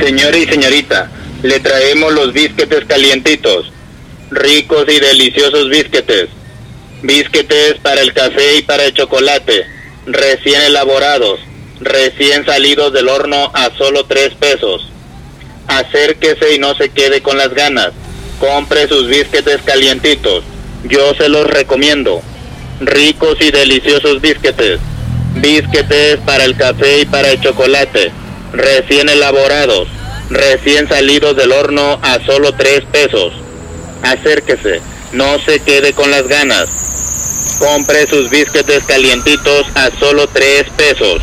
Señor y señorita, le traemos los bisquetes calientitos, ricos y deliciosos bisquetes. Bisquetes para el café y para el chocolate, recién elaborados, recién salidos del horno a solo tres pesos. Acérquese y no se quede con las ganas. Compre sus bisquetes calientitos. Yo se los recomiendo. Ricos y deliciosos bisquetes. Bisquetes para el café y para el chocolate. Recién elaborados. Recién salidos del horno a solo tres pesos. Acérquese. No se quede con las ganas. Compre sus bisquetes calientitos a solo tres pesos.